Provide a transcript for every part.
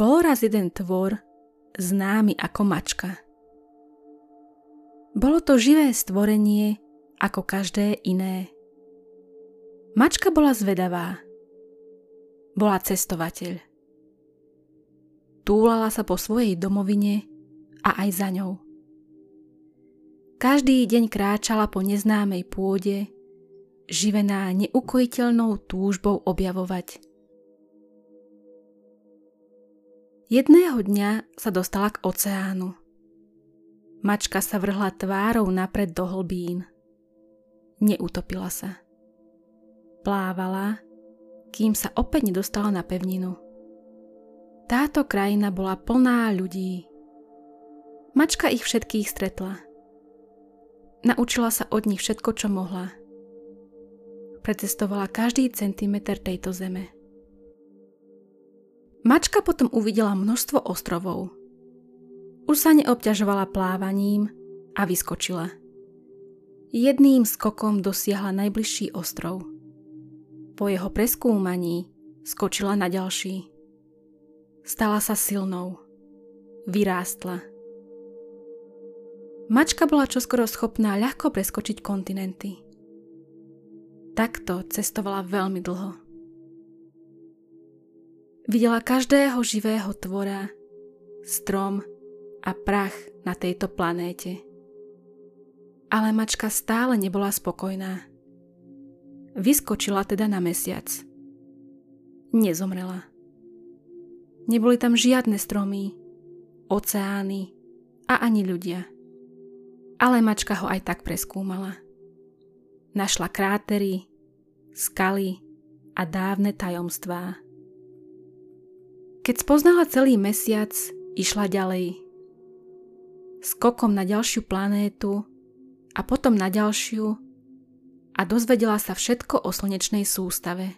Bol raz jeden tvor, známy ako mačka. Bolo to živé stvorenie, ako každé iné. Mačka bola zvedavá. Bola cestovateľ. Túlala sa po svojej domovine a aj za ňou. Každý deň kráčala po neznámej pôde, živená neukojiteľnou túžbou objavovať Jedného dňa sa dostala k oceánu. Mačka sa vrhla tvárou napred do hlbín. Neutopila sa. Plávala, kým sa opäť nedostala na pevninu. Táto krajina bola plná ľudí. Mačka ich všetkých stretla. Naučila sa od nich všetko, čo mohla. Precestovala každý centimeter tejto zeme. Mačka potom uvidela množstvo ostrovov. Už sa neobťažovala plávaním a vyskočila. Jedným skokom dosiahla najbližší ostrov. Po jeho preskúmaní skočila na ďalší. Stala sa silnou. Vyrástla. Mačka bola čoskoro schopná ľahko preskočiť kontinenty. Takto cestovala veľmi dlho. Videla každého živého tvora, strom a prach na tejto planéte. Ale mačka stále nebola spokojná. Vyskočila teda na mesiac. Nezomrela. Neboli tam žiadne stromy, oceány a ani ľudia. Ale mačka ho aj tak preskúmala. Našla krátery, skaly a dávne tajomstvá. Keď spoznala celý mesiac, išla ďalej. Skokom na ďalšiu planétu a potom na ďalšiu a dozvedela sa všetko o slnečnej sústave.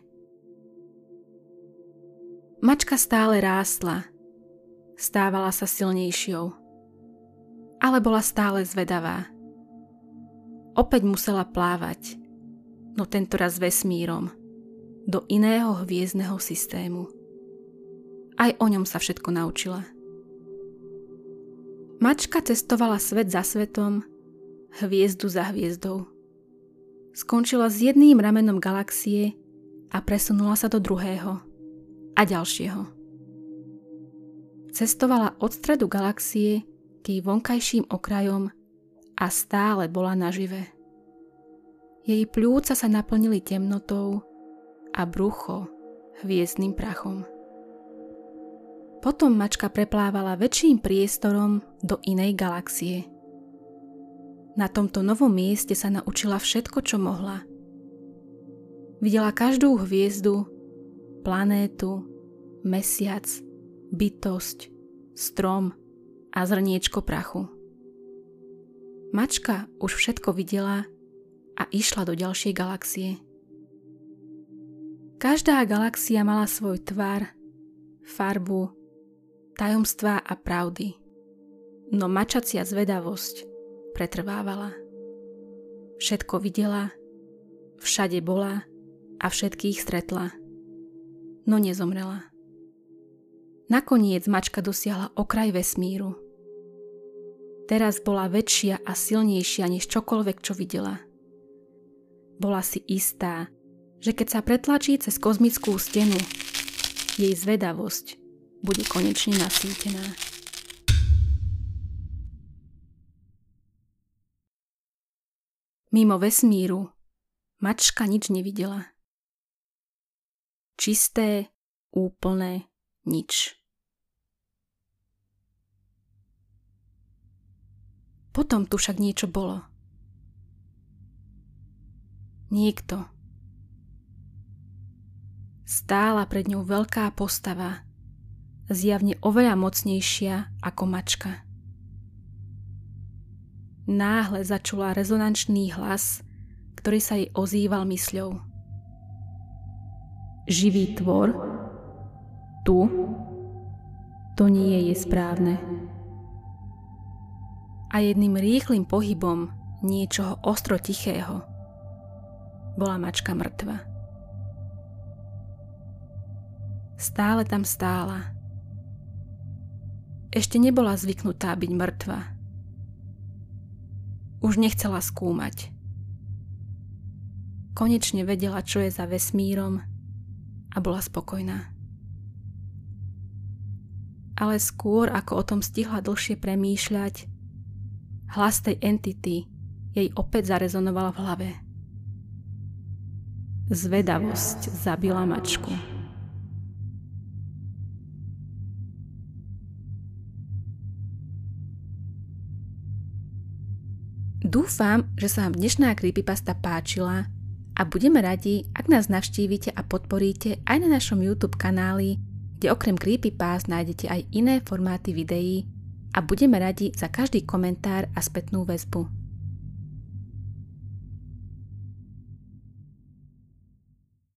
Mačka stále rástla, stávala sa silnejšou, ale bola stále zvedavá. Opäť musela plávať, no tentoraz vesmírom, do iného hviezdneho systému. Aj o ňom sa všetko naučila. Mačka cestovala svet za svetom, hviezdu za hviezdou. Skončila s jedným ramenom galaxie a presunula sa do druhého a ďalšieho. Cestovala od stredu galaxie k jej vonkajším okrajom a stále bola nažive. Jej pľúca sa naplnili temnotou a brucho hviezdnym prachom. Potom mačka preplávala väčším priestorom do inej galaxie. Na tomto novom mieste sa naučila všetko, čo mohla. Videla každú hviezdu, planétu, mesiac, bytosť, strom a zrniečko prachu. Mačka už všetko videla a išla do ďalšej galaxie. Každá galaxia mala svoj tvar, farbu tajomstvá a pravdy. No mačacia zvedavosť pretrvávala. Všetko videla, všade bola a všetkých stretla. No nezomrela. Nakoniec mačka dosiahla okraj vesmíru. Teraz bola väčšia a silnejšia než čokoľvek, čo videla. Bola si istá, že keď sa pretlačí cez kozmickú stenu, jej zvedavosť bude konečne nasýtená. Mimo vesmíru mačka nič nevidela. Čisté, úplné nič. Potom tu však niečo bolo. Niekto. Stála pred ňou veľká postava, zjavne oveľa mocnejšia ako mačka. Náhle začula rezonančný hlas, ktorý sa jej ozýval mysľou. Živý tvor? Tu? To nie je správne. A jedným rýchlým pohybom niečoho ostro tichého bola mačka mŕtva. Stále tam stála, ešte nebola zvyknutá byť mŕtva. Už nechcela skúmať. Konečne vedela, čo je za vesmírom a bola spokojná. Ale skôr, ako o tom stihla dlhšie premýšľať, hlas tej entity jej opäť zarezonoval v hlave. Zvedavosť zabila mačku. Dúfam, že sa vám dnešná creepypasta páčila a budeme radi, ak nás navštívite a podporíte aj na našom YouTube kanáli, kde okrem creepypast nájdete aj iné formáty videí a budeme radi za každý komentár a spätnú väzbu.